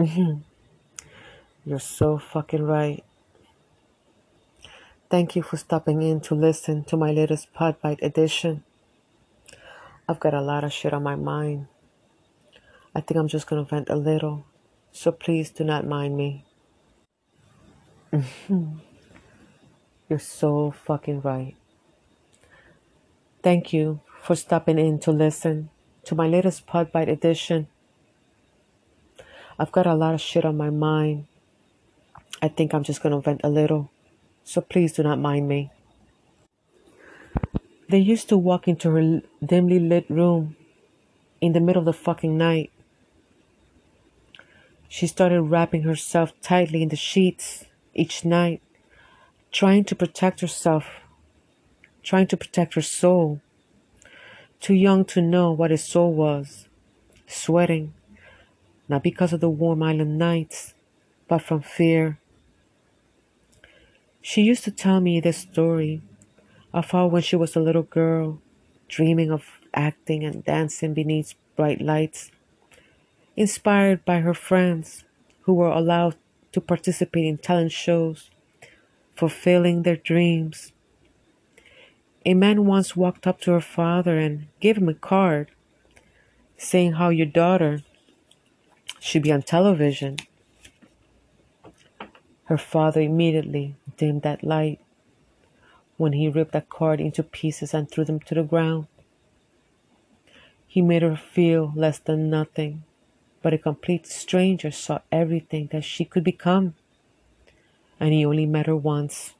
Mm-hmm. You're so fucking right. Thank you for stopping in to listen to my latest Podbite edition. I've got a lot of shit on my mind. I think I'm just gonna vent a little, so please do not mind me. Mm-hmm. You're so fucking right. Thank you for stopping in to listen to my latest Podbite edition. I've got a lot of shit on my mind. I think I'm just gonna vent a little, so please do not mind me. They used to walk into her dimly lit room in the middle of the fucking night. She started wrapping herself tightly in the sheets each night, trying to protect herself, trying to protect her soul. Too young to know what his soul was, sweating, not because of the warm island nights, but from fear. She used to tell me this story of how when she was a little girl, dreaming of acting and dancing beneath bright lights, inspired by her friends who were allowed to participate in talent shows, fulfilling their dreams. A man once walked up to her father and gave him a card saying how your daughter should be on television. Her father immediately dimmed that light when he ripped that card into pieces and threw them to the ground. He made her feel less than nothing, but a complete stranger saw everything that she could become, and he only met her once.